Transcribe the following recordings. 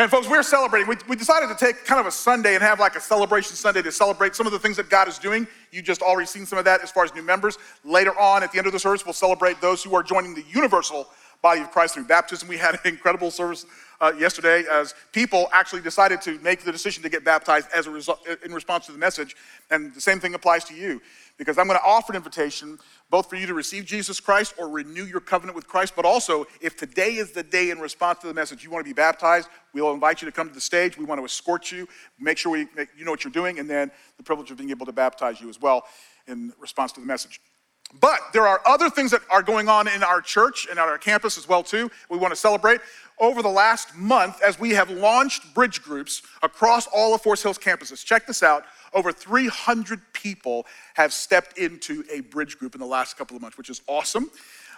And folks, we're celebrating. We, we decided to take kind of a Sunday and have like a celebration Sunday to celebrate some of the things that God is doing. You just already seen some of that as far as new members. Later on, at the end of the service, we'll celebrate those who are joining the universal body of Christ through baptism. We had an incredible service uh, yesterday as people actually decided to make the decision to get baptized as a result in response to the message. And the same thing applies to you because I'm going to offer an invitation both for you to receive Jesus Christ or renew your covenant with Christ, but also if today is the day in response to the message you want to be baptized, we'll invite you to come to the stage. We want to escort you, make sure we make, you know what you're doing, and then the privilege of being able to baptize you as well in response to the message. But there are other things that are going on in our church and at our campus as well too. We want to celebrate. Over the last month, as we have launched bridge groups across all of Forest Hill's campuses, check this out. Over 300 people have stepped into a bridge group in the last couple of months, which is awesome.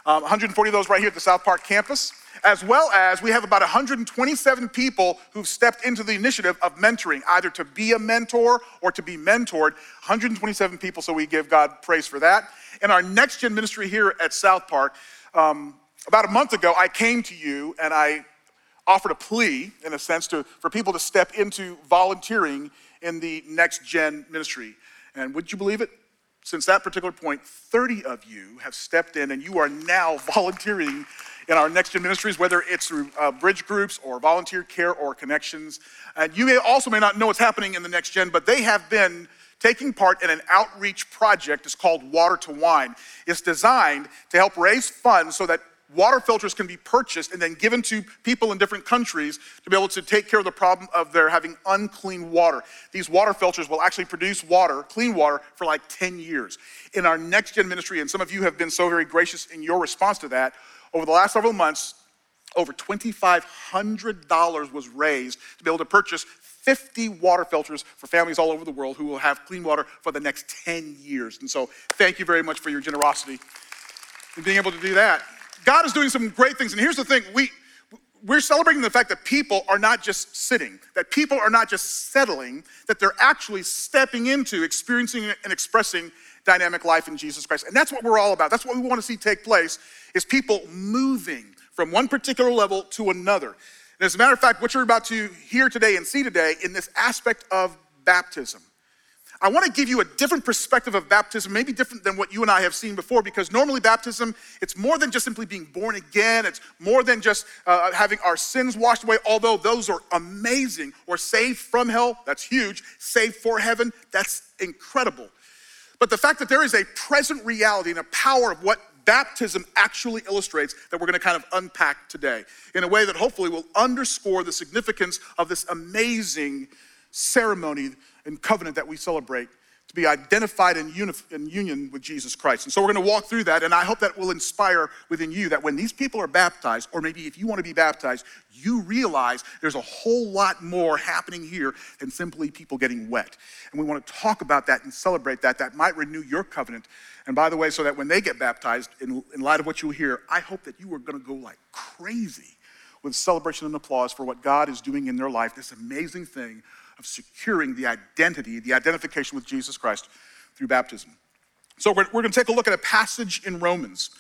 Um, 140 of those right here at the South Park campus, as well as we have about 127 people who've stepped into the initiative of mentoring, either to be a mentor or to be mentored. 127 people, so we give God praise for that. In our next gen ministry here at South Park, um, about a month ago, I came to you and I offered a plea, in a sense, to, for people to step into volunteering in the next gen ministry. And would you believe it? Since that particular point, 30 of you have stepped in and you are now volunteering in our next gen ministries, whether it's through uh, bridge groups or volunteer care or connections. And you may also may not know what's happening in the next gen, but they have been taking part in an outreach project. It's called Water to Wine. It's designed to help raise funds so that water filters can be purchased and then given to people in different countries to be able to take care of the problem of their having unclean water. These water filters will actually produce water, clean water, for like 10 years. In our next gen ministry, and some of you have been so very gracious in your response to that, over the last several months, over $2,500 was raised to be able to purchase 50 water filters for families all over the world who will have clean water for the next 10 years. And so, thank you very much for your generosity in being able to do that. God is doing some great things. And here's the thing we, we're celebrating the fact that people are not just sitting, that people are not just settling, that they're actually stepping into experiencing and expressing dynamic life in Jesus Christ. And that's what we're all about. That's what we want to see take place is people moving from one particular level to another. And as a matter of fact, what you're about to hear today and see today in this aspect of baptism, I want to give you a different perspective of baptism, maybe different than what you and I have seen before, because normally baptism, it's more than just simply being born again. It's more than just uh, having our sins washed away, although those are amazing. Or saved from hell, that's huge. Saved for heaven, that's incredible. But the fact that there is a present reality and a power of what baptism actually illustrates that we're going to kind of unpack today in a way that hopefully will underscore the significance of this amazing ceremony and covenant that we celebrate to be identified in, in union with Jesus Christ. And so we're going to walk through that, and I hope that will inspire within you that when these people are baptized, or maybe if you want to be baptized, you realize there's a whole lot more happening here than simply people getting wet. And we want to talk about that and celebrate that. That might renew your covenant. And by the way, so that when they get baptized, in, in light of what you hear, I hope that you are going to go like crazy with celebration and applause for what God is doing in their life, this amazing thing of securing the identity, the identification with Jesus Christ through baptism. So we're, we're going to take a look at a passage in Romans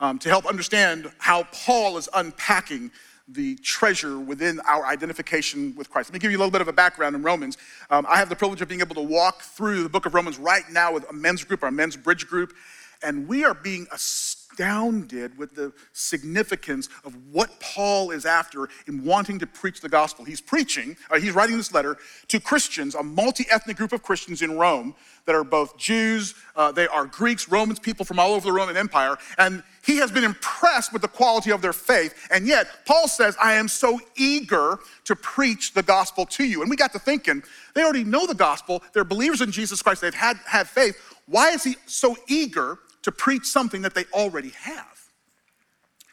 um, to help understand how Paul is unpacking the treasure within our identification with Christ. Let me give you a little bit of a background in Romans. Um, I have the privilege of being able to walk through the book of Romans right now with a men's group, our men's bridge group, and we are being astounded with the significance of what Paul is after in wanting to preach the gospel. He's preaching, uh, he's writing this letter to Christians, a multi ethnic group of Christians in Rome that are both Jews, uh, they are Greeks, Romans, people from all over the Roman Empire, and he has been impressed with the quality of their faith. And yet, Paul says, I am so eager to preach the gospel to you. And we got to thinking, they already know the gospel, they're believers in Jesus Christ, they've had have faith. Why is he so eager to preach something that they already have.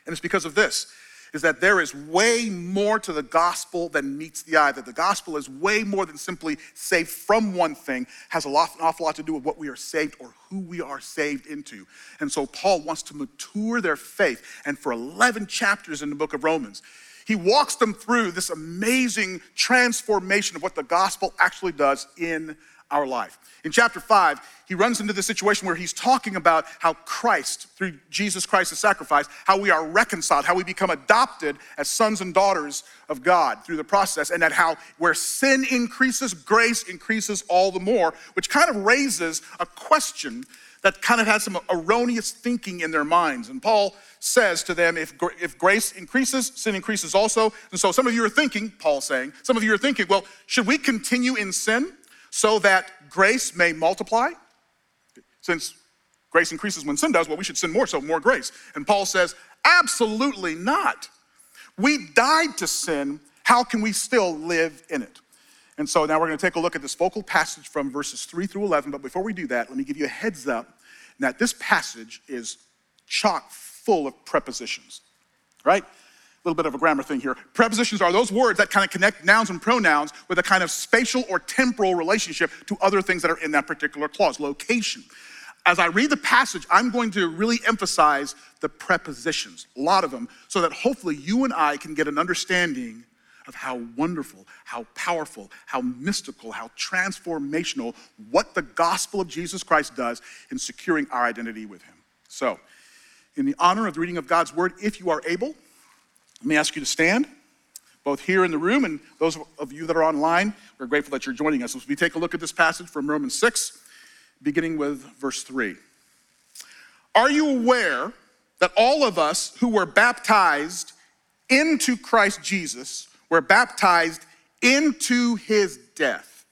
And it's because of this is that there is way more to the gospel than meets the eye. That the gospel is way more than simply saved from one thing, has a lot, an awful lot to do with what we are saved or who we are saved into. And so Paul wants to mature their faith. And for 11 chapters in the book of Romans, He walks them through this amazing transformation of what the gospel actually does in our life. In chapter 5, he runs into the situation where he's talking about how Christ, through Jesus Christ's sacrifice, how we are reconciled, how we become adopted as sons and daughters of God through the process, and that how where sin increases, grace increases all the more, which kind of raises a question that kind of has some erroneous thinking in their minds. And Paul says to them, if, if grace increases, sin increases also. And so some of you are thinking, Paul's saying, some of you are thinking, well, should we continue in sin so that grace may multiply? Since grace increases when sin does, well, we should sin more, so more grace. And Paul says, absolutely not. We died to sin. How can we still live in it? And so now we're going to take a look at this focal passage from verses 3 through 11. But before we do that, let me give you a heads up that this passage is chock full of prepositions, right? Little bit of a grammar thing here. Prepositions are those words that kind of connect nouns and pronouns with a kind of spatial or temporal relationship to other things that are in that particular clause, location. As I read the passage, I'm going to really emphasize the prepositions, a lot of them, so that hopefully you and I can get an understanding of how wonderful, how powerful, how mystical, how transformational what the gospel of Jesus Christ does in securing our identity with Him. So, in the honor of the reading of God's word, if you are able, let me ask you to stand, both here in the room and those of you that are online. We're grateful that you're joining us as we take a look at this passage from Romans 6, beginning with verse 3. Are you aware that all of us who were baptized into Christ Jesus were baptized into his death?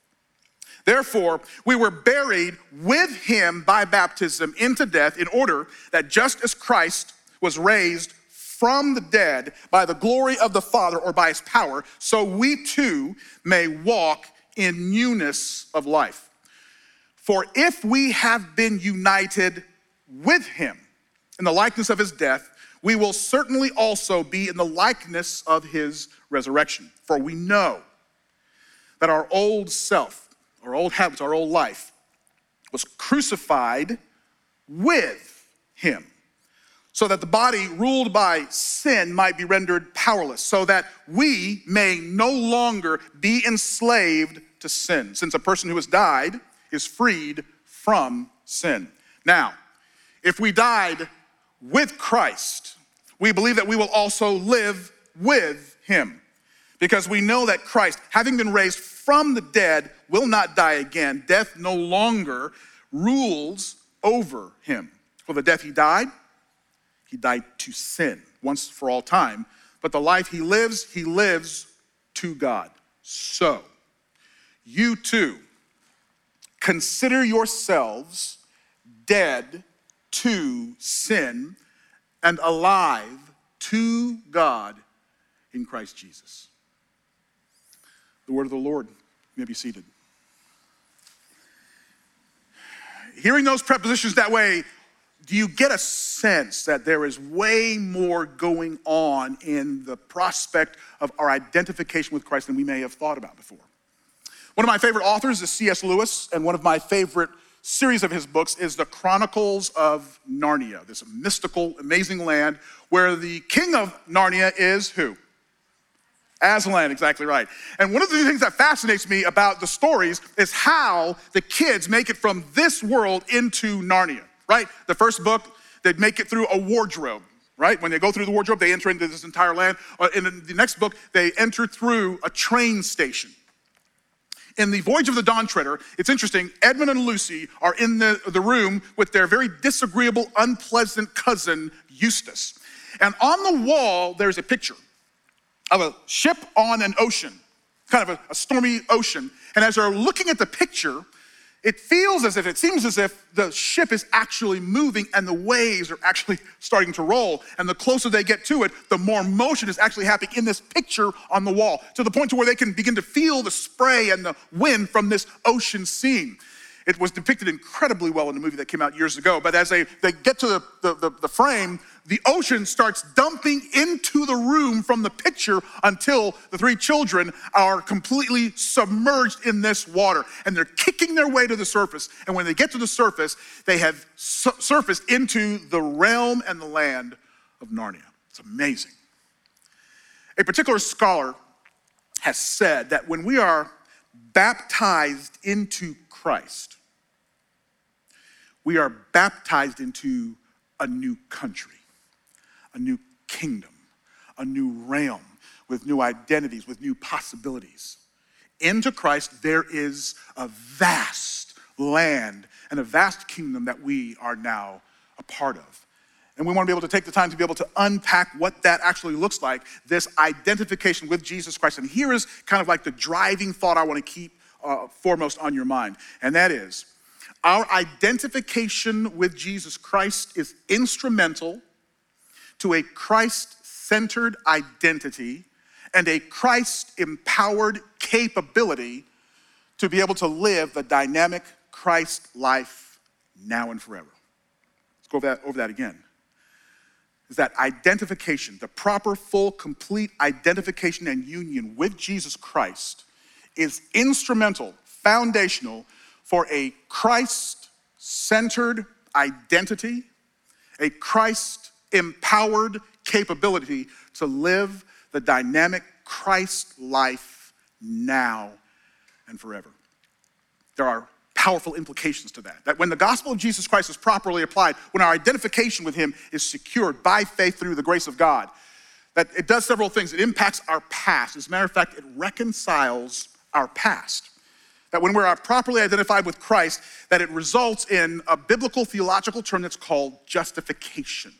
Therefore, we were buried with him by baptism into death in order that just as Christ was raised from the dead by the glory of the Father or by his power, so we too may walk in newness of life. For if we have been united with him in the likeness of his death, we will certainly also be in the likeness of his resurrection. For we know that our old self, our old habits, our old life was crucified with him so that the body ruled by sin might be rendered powerless, so that we may no longer be enslaved to sin, since a person who has died is freed from sin. Now, if we died with Christ, we believe that we will also live with him, because we know that Christ, having been raised from the dead, will not die again. Death no longer rules over him. For the death he died, he died to sin once for all time, but the life he lives, he lives to God. So, you too, consider yourselves dead to sin and alive to God in Christ Jesus. The word of the Lord you may be seated. Hearing those prepositions that way do you get a sense that there is way more going on in the prospect of our identification with Christ than we may have thought about before? One of my favorite authors is C.S. Lewis, and one of my favorite series of his books is The Chronicles of Narnia, this mystical, amazing land where the king of Narnia is who? Aslan, exactly right. And one of the things that fascinates me about the stories is how the kids make it from this world into Narnia right? The first book, they'd make it through a wardrobe, right? When they go through the wardrobe, they enter into this entire land. Uh, in the next book, they enter through a train station. In the Voyage of the Dawn Treader, it's interesting, Edmund and Lucy are in the, the room with their very disagreeable, unpleasant cousin, Eustace. And on the wall, there's a picture of a ship on an ocean, kind of a, a stormy ocean. And as they're looking at the picture, it feels as if, it seems as if the ship is actually moving and the waves are actually starting to roll. And the closer they get to it, the more motion is actually happening in this picture on the wall to the point to where they can begin to feel the spray and the wind from this ocean scene. It was depicted incredibly well in the movie that came out years ago. But as they, they get to the, the, the, the frame, the ocean starts dumping into the room from the picture until the three children are completely submerged in this water. And they're kicking their way to the surface. And when they get to the surface, they have su- surfaced into the realm and the land of Narnia. It's amazing. A particular scholar has said that when we are baptized into Christ, we are baptized into a new country, a new kingdom, a new realm with new identities, with new possibilities. Into Christ, there is a vast land and a vast kingdom that we are now a part of. And we want to be able to take the time to be able to unpack what that actually looks like, this identification with Jesus Christ. And here is kind of like the driving thought I want to keep uh, foremost on your mind, and that is our identification with Jesus Christ is instrumental to a Christ centered identity and a Christ empowered capability to be able to live the dynamic Christ life now and forever. Let's go over that, over that again. Is that identification, the proper, full, complete identification and union with Jesus Christ is instrumental, foundational for a Christ centered identity, a Christ empowered capability to live the dynamic Christ life now and forever. There are powerful implications to that. That when the gospel of Jesus Christ is properly applied, when our identification with him is secured by faith through the grace of God, that it does several things. It impacts our past. As a matter of fact, it reconciles our past. That when we're properly identified with Christ, that it results in a biblical theological term that's called justification.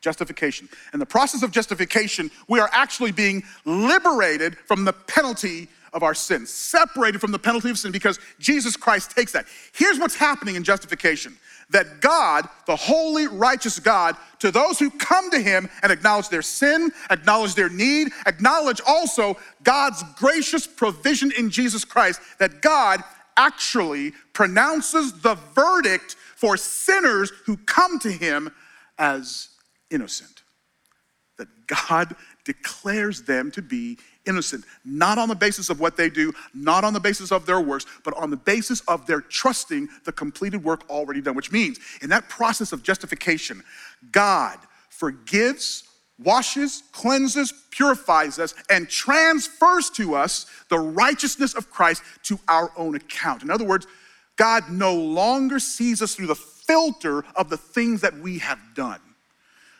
Justification. In the process of justification, we are actually being liberated from the penalty of our sins, separated from the penalty of sin because Jesus Christ takes that. Here's what's happening in justification that God, the holy, righteous God, to those who come to him and acknowledge their sin, acknowledge their need, acknowledge also God's gracious provision in Jesus Christ, that God actually pronounces the verdict for sinners who come to him as innocent. That God declares them to be innocent, not on the basis of what they do, not on the basis of their works, but on the basis of their trusting the completed work already done, which means in that process of justification, God forgives, washes, cleanses, purifies us, and transfers to us the righteousness of Christ to our own account. In other words, God no longer sees us through the filter of the things that we have done.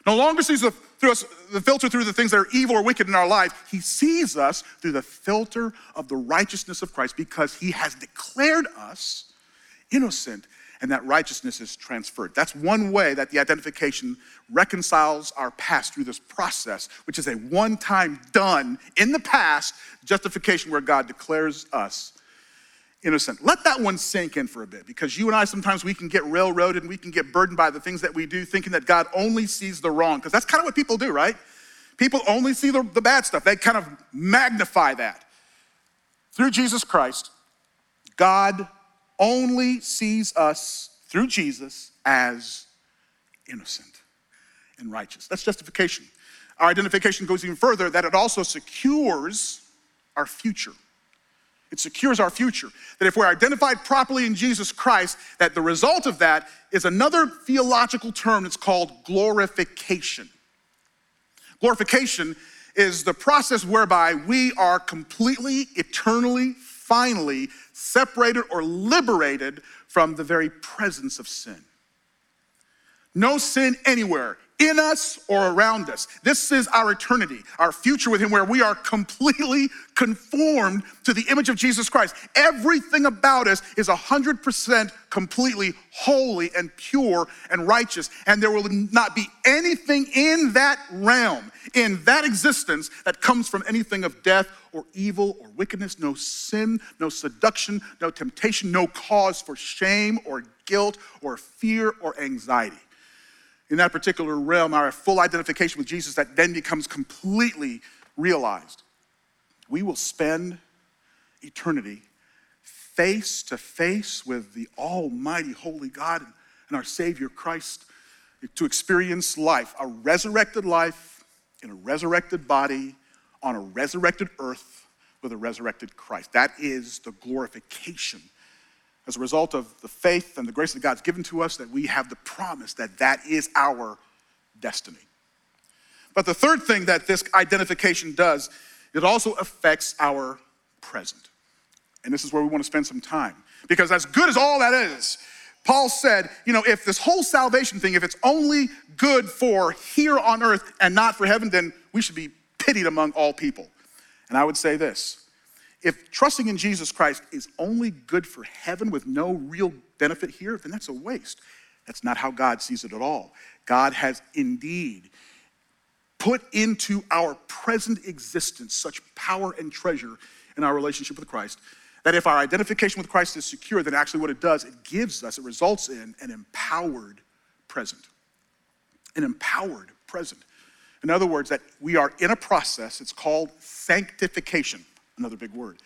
No longer sees the through us, the filter through the things that are evil or wicked in our life. He sees us through the filter of the righteousness of Christ because he has declared us innocent and that righteousness is transferred. That's one way that the identification reconciles our past through this process, which is a one time done in the past justification where God declares us innocent. Let that one sink in for a bit because you and I sometimes we can get railroaded and we can get burdened by the things that we do, thinking that God only sees the wrong, because that's kind of what people do, right? People only see the, the bad stuff, they kind of magnify that. Through Jesus Christ, God only sees us through Jesus as innocent and righteous. That's justification. Our identification goes even further that it also secures our future. It secures our future. That if we're identified properly in Jesus Christ, that the result of that is another theological term that's called glorification. Glorification is the process whereby we are completely, eternally, finally separated or liberated from the very presence of sin. No sin anywhere in us or around us. This is our eternity, our future with Him, where we are completely conformed to the image of Jesus Christ. Everything about us is 100% completely holy and pure and righteous. And there will not be anything in that realm, in that existence, that comes from anything of death or evil or wickedness, no sin, no seduction, no temptation, no cause for shame or guilt or fear or anxiety in that particular realm, our full identification with Jesus, that then becomes completely realized. We will spend eternity face to face with the Almighty, Holy God and our Savior Christ to experience life, a resurrected life in a resurrected body on a resurrected earth with a resurrected Christ. That is the glorification as a result of the faith and the grace that God's given to us, that we have the promise that that is our destiny. But the third thing that this identification does, it also affects our present. And this is where we want to spend some time. Because as good as all that is, Paul said, you know, if this whole salvation thing, if it's only good for here on earth and not for heaven, then we should be pitied among all people. And I would say this if trusting in Jesus Christ is only good for heaven with no real benefit here, then that's a waste. That's not how God sees it at all. God has indeed put into our present existence such power and treasure in our relationship with Christ that if our identification with Christ is secure, then actually what it does, it gives us, it results in an empowered present. An empowered present. In other words, that we are in a process, it's called sanctification, another big word.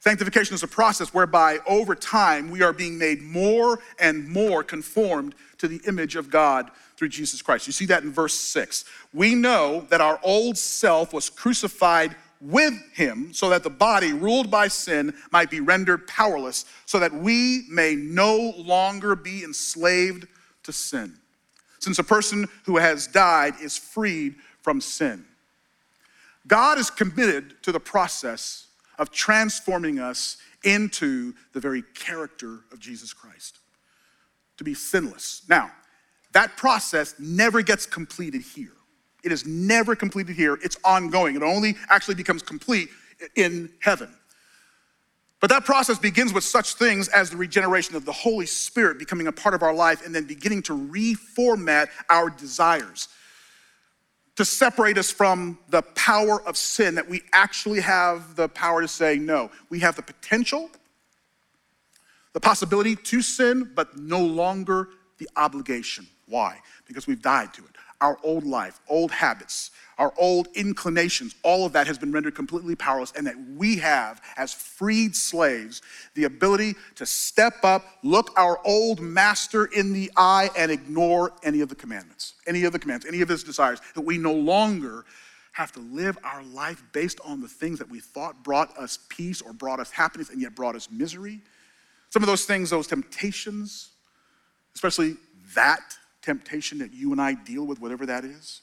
Sanctification is a process whereby over time we are being made more and more conformed to the image of God through Jesus Christ. You see that in verse 6. We know that our old self was crucified with him so that the body ruled by sin might be rendered powerless, so that we may no longer be enslaved to sin. Since a person who has died is freed from sin. God is committed to the process of transforming us into the very character of Jesus Christ, to be sinless. Now, that process never gets completed here. It is never completed here, it's ongoing. It only actually becomes complete in heaven. But that process begins with such things as the regeneration of the Holy Spirit becoming a part of our life and then beginning to reformat our desires to separate us from the power of sin, that we actually have the power to say no. We have the potential, the possibility to sin, but no longer the obligation. Why? Because we've died to it. Our old life, old habits, our old inclinations, all of that has been rendered completely powerless, and that we have, as freed slaves, the ability to step up, look our old master in the eye, and ignore any of the commandments, any of the commands, any of his desires, that we no longer have to live our life based on the things that we thought brought us peace or brought us happiness and yet brought us misery. Some of those things, those temptations, especially that temptation that you and I deal with, whatever that is,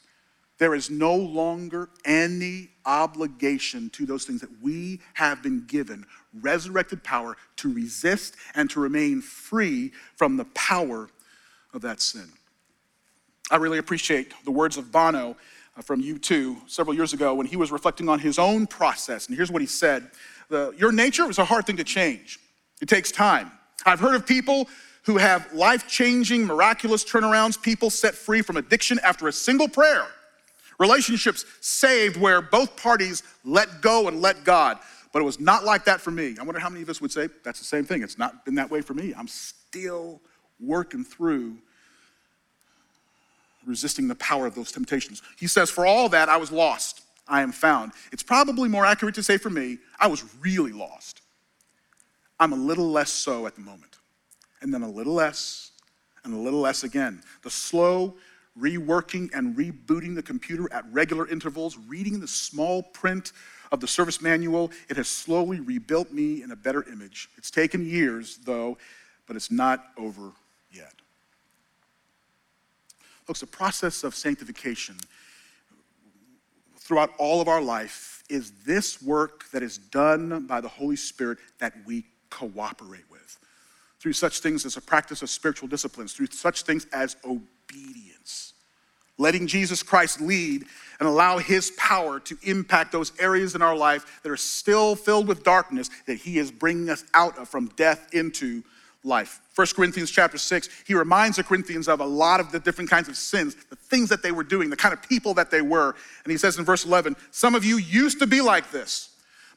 there is no longer any obligation to those things that we have been given resurrected power to resist and to remain free from the power of that sin. I really appreciate the words of Bono uh, from U2 several years ago when he was reflecting on his own process. And here's what he said the, Your nature is a hard thing to change, it takes time. I've heard of people who have life changing, miraculous turnarounds, people set free from addiction after a single prayer. Relationships saved where both parties let go and let God. But it was not like that for me. I wonder how many of us would say that's the same thing. It's not been that way for me. I'm still working through resisting the power of those temptations. He says, For all that, I was lost. I am found. It's probably more accurate to say for me, I was really lost. I'm a little less so at the moment. And then a little less, and a little less again. The slow, reworking and rebooting the computer at regular intervals, reading the small print of the service manual, it has slowly rebuilt me in a better image. It's taken years, though, but it's not over yet. Folks, the process of sanctification throughout all of our life is this work that is done by the Holy Spirit that we cooperate with. Through such things as a practice of spiritual disciplines, through such things as obedience letting Jesus Christ lead and allow his power to impact those areas in our life that are still filled with darkness that he is bringing us out of from death into life. 1 Corinthians chapter 6, he reminds the Corinthians of a lot of the different kinds of sins, the things that they were doing, the kind of people that they were. And he says in verse 11, Some of you used to be like this,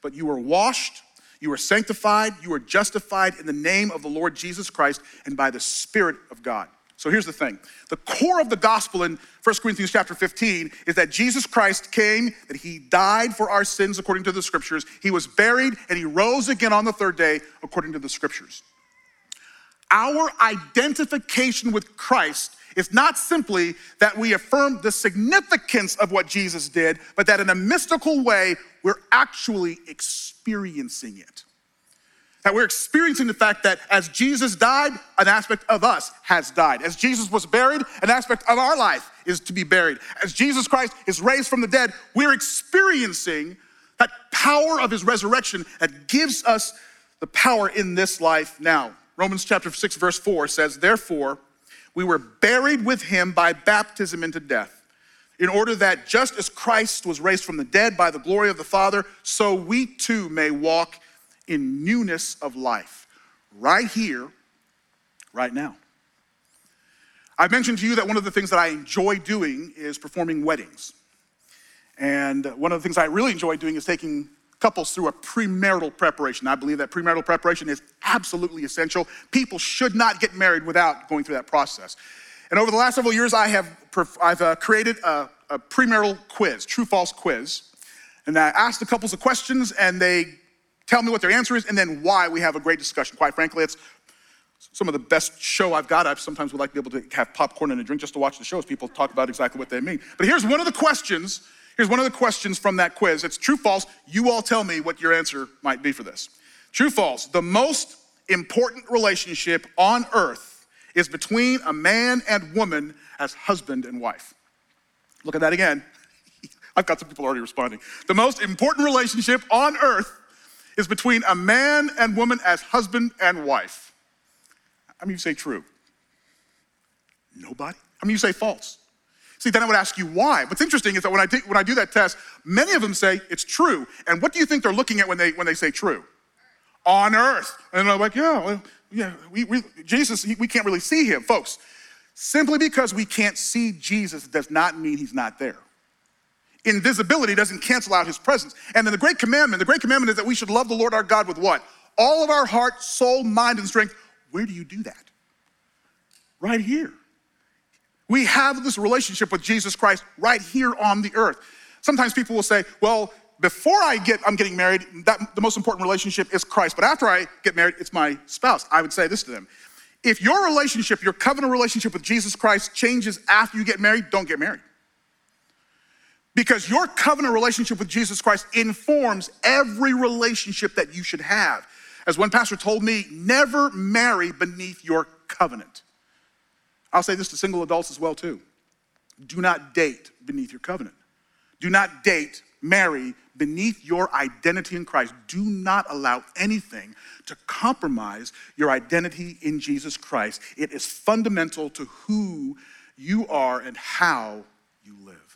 but you were washed, you were sanctified, you were justified in the name of the Lord Jesus Christ and by the Spirit of God. So here's the thing. The core of the gospel in 1 Corinthians chapter 15 is that Jesus Christ came, that he died for our sins according to the scriptures. He was buried and he rose again on the third day according to the scriptures. Our identification with Christ is not simply that we affirm the significance of what Jesus did, but that in a mystical way, we're actually experiencing it. That we're experiencing the fact that as Jesus died, an aspect of us has died. As Jesus was buried, an aspect of our life is to be buried. As Jesus Christ is raised from the dead, we're experiencing that power of his resurrection that gives us the power in this life now. Romans chapter 6, verse 4 says, Therefore, we were buried with him by baptism into death, in order that just as Christ was raised from the dead by the glory of the Father, so we too may walk in newness of life, right here, right now. I've mentioned to you that one of the things that I enjoy doing is performing weddings. And one of the things I really enjoy doing is taking couples through a premarital preparation. I believe that premarital preparation is absolutely essential. People should not get married without going through that process. And over the last several years, I have I've uh, created a, a premarital quiz, true false quiz. And I ask the couples the questions, and they tell me what their answer is, and then why we have a great discussion. Quite frankly, it's some of the best show I've got. I sometimes would like to be able to have popcorn and a drink just to watch the shows. People talk about exactly what they mean. But here's one of the questions. Here's one of the questions from that quiz. It's true, false. You all tell me what your answer might be for this. True, false. The most important relationship on earth is between a man and woman as husband and wife. Look at that again. I've got some people already responding. The most important relationship on earth is between a man and woman as husband and wife. I mean, you say true? Nobody? I mean, you say false? See, then I would ask you why. What's interesting is that when I, do, when I do that test, many of them say it's true. And what do you think they're looking at when they, when they say true? On earth. And I'm like, yeah, well, yeah, we, we, Jesus, we can't really see him. Folks, simply because we can't see Jesus does not mean he's not there invisibility doesn't cancel out his presence. And then the great commandment, the great commandment is that we should love the Lord our God with what? All of our heart, soul, mind, and strength. Where do you do that? Right here. We have this relationship with Jesus Christ right here on the earth. Sometimes people will say, well, before I get, I'm getting married, that, the most important relationship is Christ. But after I get married, it's my spouse. I would say this to them. If your relationship, your covenant relationship with Jesus Christ changes after you get married, don't get married. Because your covenant relationship with Jesus Christ informs every relationship that you should have. As one pastor told me, never marry beneath your covenant. I'll say this to single adults as well too. Do not date beneath your covenant. Do not date, marry beneath your identity in Christ. Do not allow anything to compromise your identity in Jesus Christ. It is fundamental to who you are and how you live.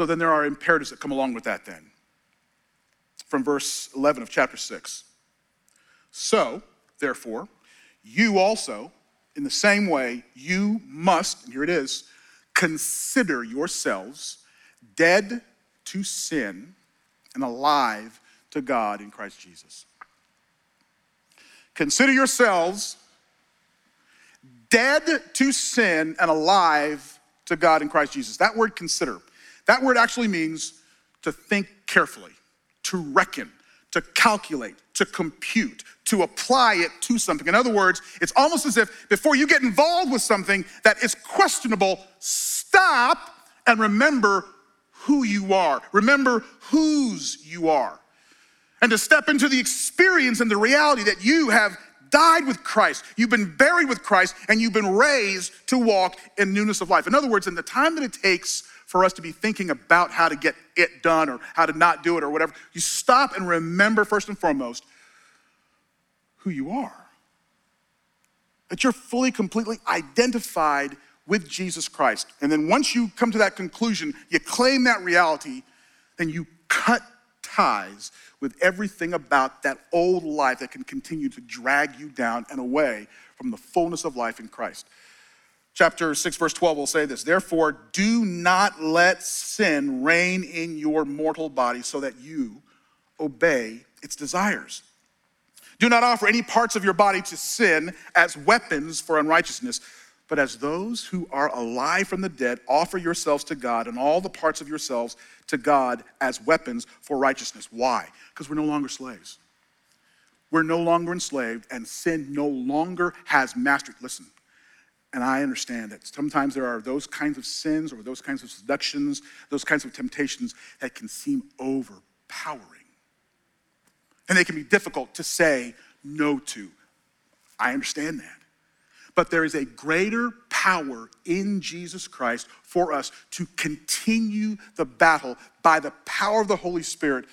So then there are imperatives that come along with that then. From verse 11 of chapter 6. So, therefore, you also, in the same way, you must, and here it is, consider yourselves dead to sin and alive to God in Christ Jesus. Consider yourselves dead to sin and alive to God in Christ Jesus. That word consider that word actually means to think carefully, to reckon, to calculate, to compute, to apply it to something. In other words, it's almost as if before you get involved with something that is questionable, stop and remember who you are. Remember whose you are. And to step into the experience and the reality that you have died with Christ, you've been buried with Christ, and you've been raised to walk in newness of life. In other words, in the time that it takes for us to be thinking about how to get it done or how to not do it or whatever. You stop and remember, first and foremost, who you are. That you're fully, completely identified with Jesus Christ. And then once you come to that conclusion, you claim that reality, then you cut ties with everything about that old life that can continue to drag you down and away from the fullness of life in Christ. Chapter 6, verse 12 will say this Therefore, do not let sin reign in your mortal body so that you obey its desires. Do not offer any parts of your body to sin as weapons for unrighteousness, but as those who are alive from the dead, offer yourselves to God and all the parts of yourselves to God as weapons for righteousness. Why? Because we're no longer slaves. We're no longer enslaved, and sin no longer has mastery. Listen, and I understand that sometimes there are those kinds of sins or those kinds of seductions, those kinds of temptations that can seem overpowering. and they can be difficult to say no to. I understand that. But there is a greater power in Jesus Christ for us to continue the battle by the power of the Holy Spirit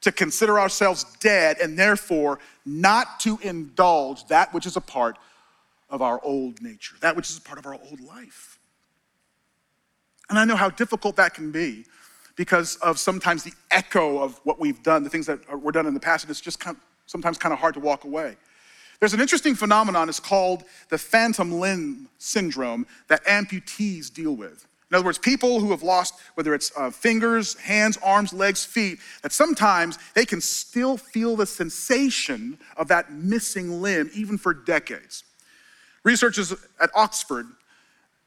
to consider ourselves dead and therefore not to indulge that which is a part of our old nature, that which is a part of our old life. And I know how difficult that can be because of sometimes the echo of what we've done, the things that were done in the past, and it's just kind of, sometimes kind of hard to walk away. There's an interesting phenomenon, it's called the phantom limb syndrome that amputees deal with. In other words, people who have lost, whether it's uh, fingers, hands, arms, legs, feet, that sometimes they can still feel the sensation of that missing limb even for decades. Researchers at Oxford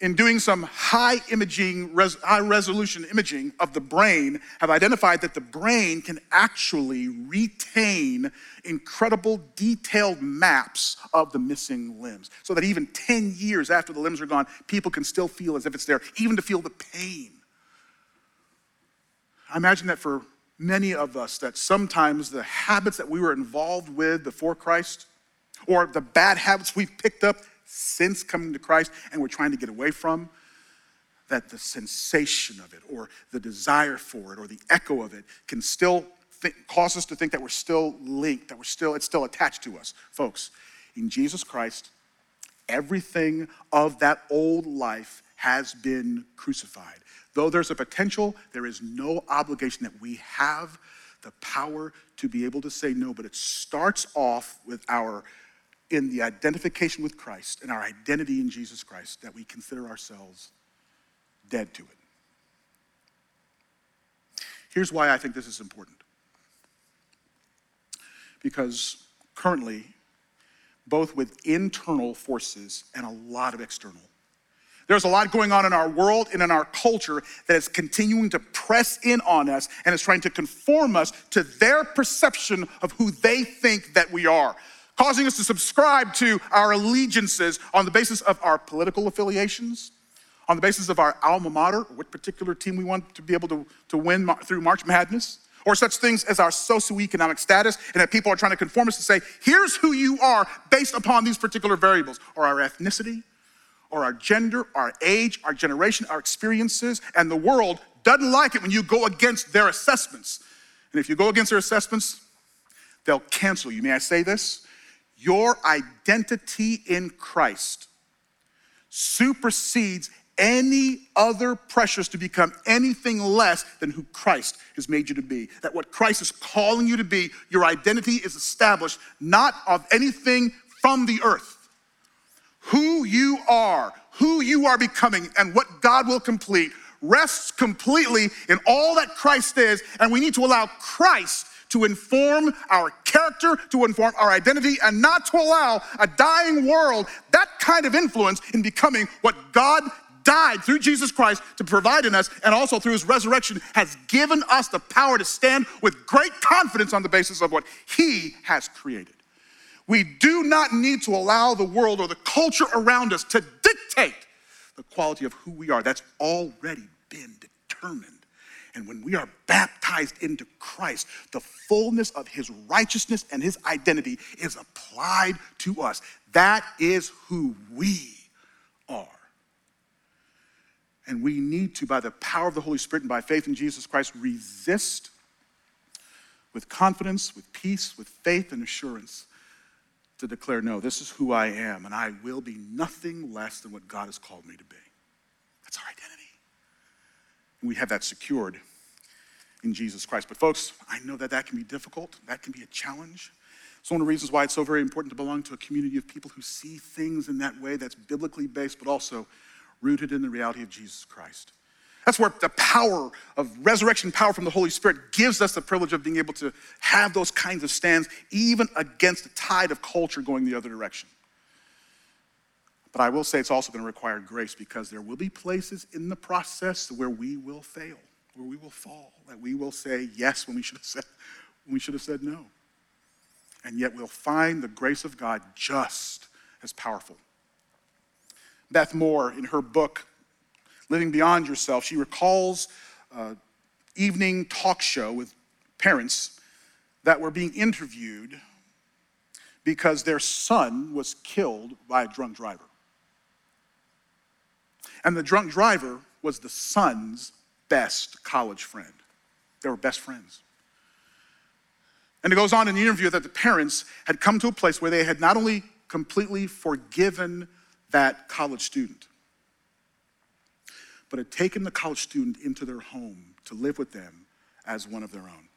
in doing some high imaging, high resolution imaging of the brain, have identified that the brain can actually retain incredible detailed maps of the missing limbs. So that even 10 years after the limbs are gone, people can still feel as if it's there, even to feel the pain. I imagine that for many of us, that sometimes the habits that we were involved with before Christ, or the bad habits we've picked up since coming to Christ and we're trying to get away from, that the sensation of it or the desire for it or the echo of it can still cause us to think that we're still linked, that we're still, it's still attached to us. Folks, in Jesus Christ, everything of that old life has been crucified. Though there's a potential, there is no obligation that we have the power to be able to say no, but it starts off with our in the identification with Christ and our identity in Jesus Christ that we consider ourselves dead to it. Here's why I think this is important. Because currently, both with internal forces and a lot of external, there's a lot going on in our world and in our culture that is continuing to press in on us and is trying to conform us to their perception of who they think that we are causing us to subscribe to our allegiances on the basis of our political affiliations, on the basis of our alma mater, what particular team we want to be able to, to win through March Madness, or such things as our socioeconomic status, and that people are trying to conform us to say, here's who you are based upon these particular variables, or our ethnicity, or our gender, our age, our generation, our experiences, and the world doesn't like it when you go against their assessments. And if you go against their assessments, they'll cancel you. May I say this? Your identity in Christ supersedes any other pressures to become anything less than who Christ has made you to be. That what Christ is calling you to be, your identity is established not of anything from the earth. Who you are, who you are becoming, and what God will complete rests completely in all that Christ is, and we need to allow Christ to inform our character, to inform our identity, and not to allow a dying world that kind of influence in becoming what God died through Jesus Christ to provide in us, and also through his resurrection has given us the power to stand with great confidence on the basis of what he has created. We do not need to allow the world or the culture around us to dictate the quality of who we are. That's already been determined and when we are baptized into Christ, the fullness of his righteousness and his identity is applied to us. That is who we are. And we need to, by the power of the Holy Spirit and by faith in Jesus Christ, resist with confidence, with peace, with faith and assurance to declare, no, this is who I am, and I will be nothing less than what God has called me to be. That's our identity. We have that secured in Jesus Christ. But, folks, I know that that can be difficult, that can be a challenge. It's one of the reasons why it's so very important to belong to a community of people who see things in that way that's biblically based, but also rooted in the reality of Jesus Christ. That's where the power of resurrection power from the Holy Spirit gives us the privilege of being able to have those kinds of stands, even against the tide of culture going the other direction. But I will say it's also going to require grace because there will be places in the process where we will fail where we will fall, that we will say yes when we should have said, we should have said no. And yet we'll find the grace of God just as powerful. Beth Moore, in her book, Living Beyond Yourself, she recalls an evening talk show with parents that were being interviewed because their son was killed by a drunk driver. And the drunk driver was the son's best college friend. They were best friends. And it goes on in the interview that the parents had come to a place where they had not only completely forgiven that college student, but had taken the college student into their home to live with them as one of their own.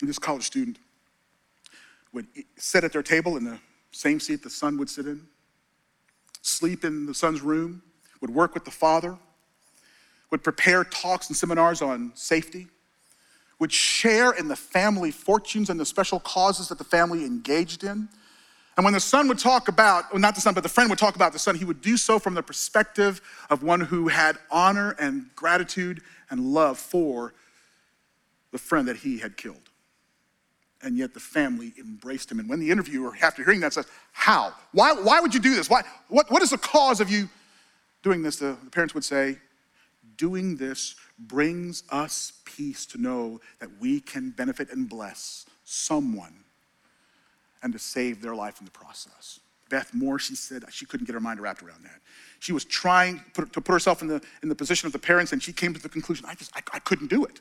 And this college student would sit at their table in the same seat the son would sit in, sleep in the son's room, would work with the father, would prepare talks and seminars on safety, would share in the family fortunes and the special causes that the family engaged in. And when the son would talk about, well, not the son, but the friend would talk about the son, he would do so from the perspective of one who had honor and gratitude and love for the friend that he had killed and yet the family embraced him. And when the interviewer, after hearing that, says, How? Why, why would you do this? Why, what, what is the cause of you doing this? The, the parents would say, Doing this brings us peace to know that we can benefit and bless someone and to save their life in the process. Beth Moore, she said she couldn't get her mind wrapped around that. She was trying to put, herself in the, in the position of the parents, and she came to the conclusion, I just, I, I couldn't do it.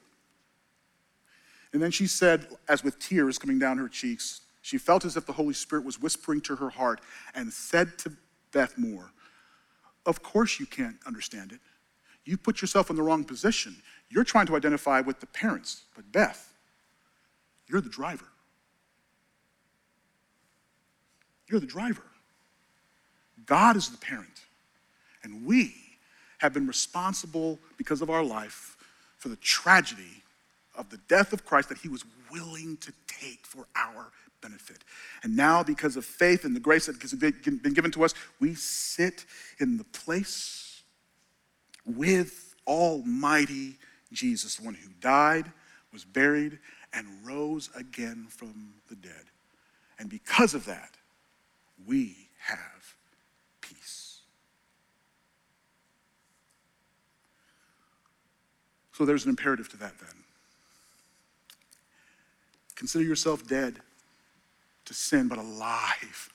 And then she said, as with tears coming down her cheeks, she felt as if the Holy Spirit was whispering to her heart and said to Beth Moore, Of course you can't understand it. You put yourself in the wrong position. You're trying to identify with the parents, but Beth, you're the driver. You're the driver. God is the parent. And we have been responsible because of our life for the tragedy of the death of Christ that he was willing to take for our benefit. And now, because of faith and the grace that has been given to us, we sit in the place with Almighty Jesus, the one who died, was buried, and rose again from the dead. And because of that, we have peace. So there's an imperative to that then. Consider yourself dead to sin, but alive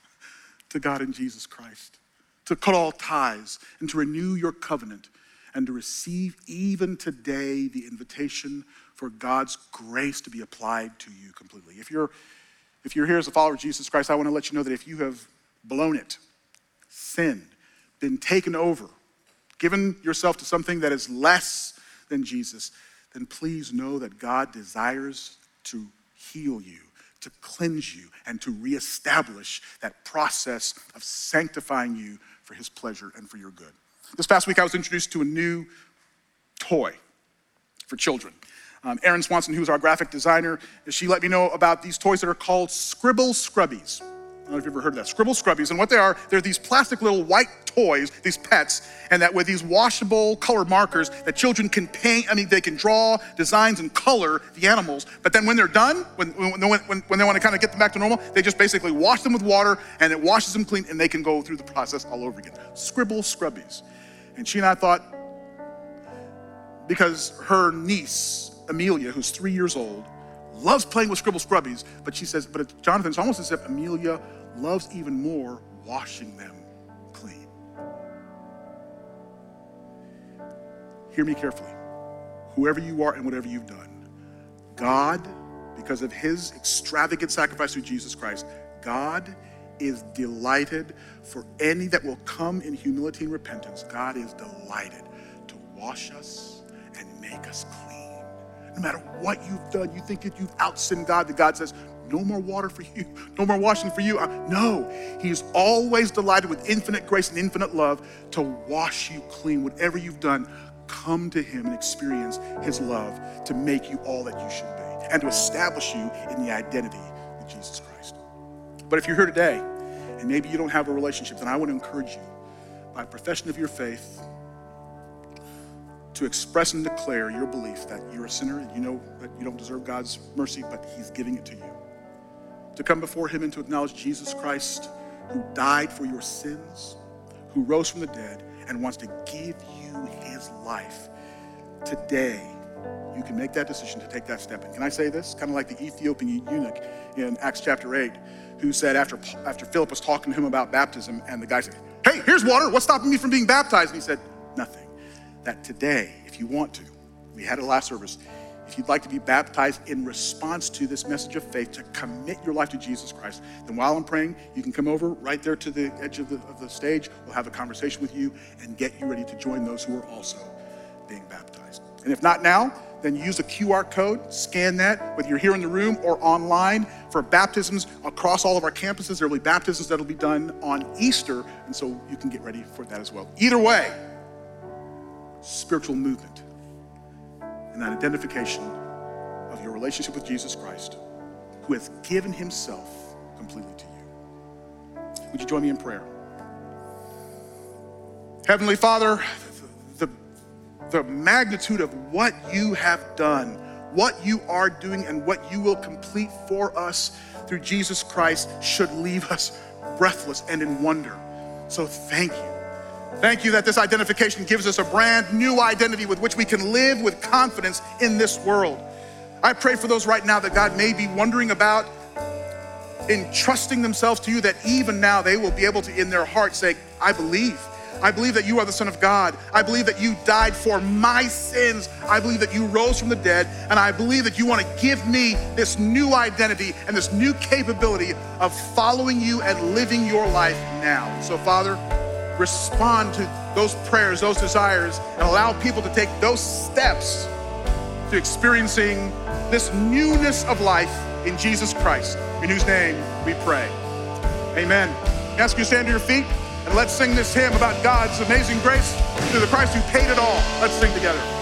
to God in Jesus Christ. To cut all ties and to renew your covenant and to receive even today the invitation for God's grace to be applied to you completely. If you're, if you're here as a follower of Jesus Christ, I want to let you know that if you have blown it, sinned, been taken over, given yourself to something that is less than Jesus, then please know that God desires to heal you, to cleanse you, and to reestablish that process of sanctifying you for his pleasure and for your good. This past week, I was introduced to a new toy for children. Um, Erin Swanson, who's our graphic designer, she let me know about these toys that are called Scribble Scrubbies. I don't know if you've ever heard of that. Scribble Scrubbies. And what they are, they're these plastic little white toys, these pets, and that with these washable colored markers that children can paint, I mean, they can draw designs and color the animals. But then when they're done, when, when, when, when they want to kind of get them back to normal, they just basically wash them with water and it washes them clean and they can go through the process all over again. Scribble Scrubbies. And she and I thought, because her niece, Amelia, who's three years old, loves playing with Scribble Scrubbies, but she says, but it's, Jonathan, it's almost as if Amelia loves even more washing them clean. Hear me carefully. Whoever you are and whatever you've done, God, because of his extravagant sacrifice through Jesus Christ, God is delighted for any that will come in humility and repentance. God is delighted to wash us and make us clean. No matter what you've done, you think that you've outsinned God, that God says, no more water for you, no more washing for you. Uh, no, He is always delighted with infinite grace and infinite love to wash you clean. Whatever you've done, come to Him and experience His love to make you all that you should be and to establish you in the identity of Jesus Christ. But if you're here today and maybe you don't have a relationship, then I want to encourage you by profession of your faith to express and declare your belief that you're a sinner and you know that you don't deserve God's mercy, but He's giving it to you to come before Him and to acknowledge Jesus Christ, who died for your sins, who rose from the dead, and wants to give you His life today you can make that decision to take that step. And can I say this? Kind of like the Ethiopian eunuch in Acts chapter 8, who said after, after Philip was talking to him about baptism, and the guy said, Hey, here's water. What's stopping me from being baptized? And he said, Nothing. That today, if you want to, we had a last service, if you'd like to be baptized in response to this message of faith, to commit your life to Jesus Christ, then while I'm praying, you can come over right there to the edge of the, of the stage. We'll have a conversation with you and get you ready to join those who are also being baptized. And if not now, then use a QR code, scan that, whether you're here in the room or online for baptisms across all of our campuses. There will be baptisms that'll be done on Easter, and so you can get ready for that as well. Either way, spiritual movement and that identification of your relationship with Jesus Christ, who has given himself completely to you. Would you join me in prayer? Heavenly Father, the, the magnitude of what you have done, what you are doing, and what you will complete for us through Jesus Christ should leave us breathless and in wonder. So thank you. Thank you that this identification gives us a brand new identity with which we can live with confidence in this world. I pray for those right now that God may be wondering about entrusting themselves to you, that even now they will be able to, in their heart, say, I believe. I believe that you are the Son of God. I believe that you died for my sins. I believe that you rose from the dead. And I believe that you want to give me this new identity and this new capability of following you and living your life now. So, Father, respond to those prayers, those desires, and allow people to take those steps to experiencing this newness of life in Jesus Christ, in whose name we pray. Amen. I ask you to stand to your feet and let's sing this hymn about God's amazing grace through the Christ who paid it all. Let's sing together.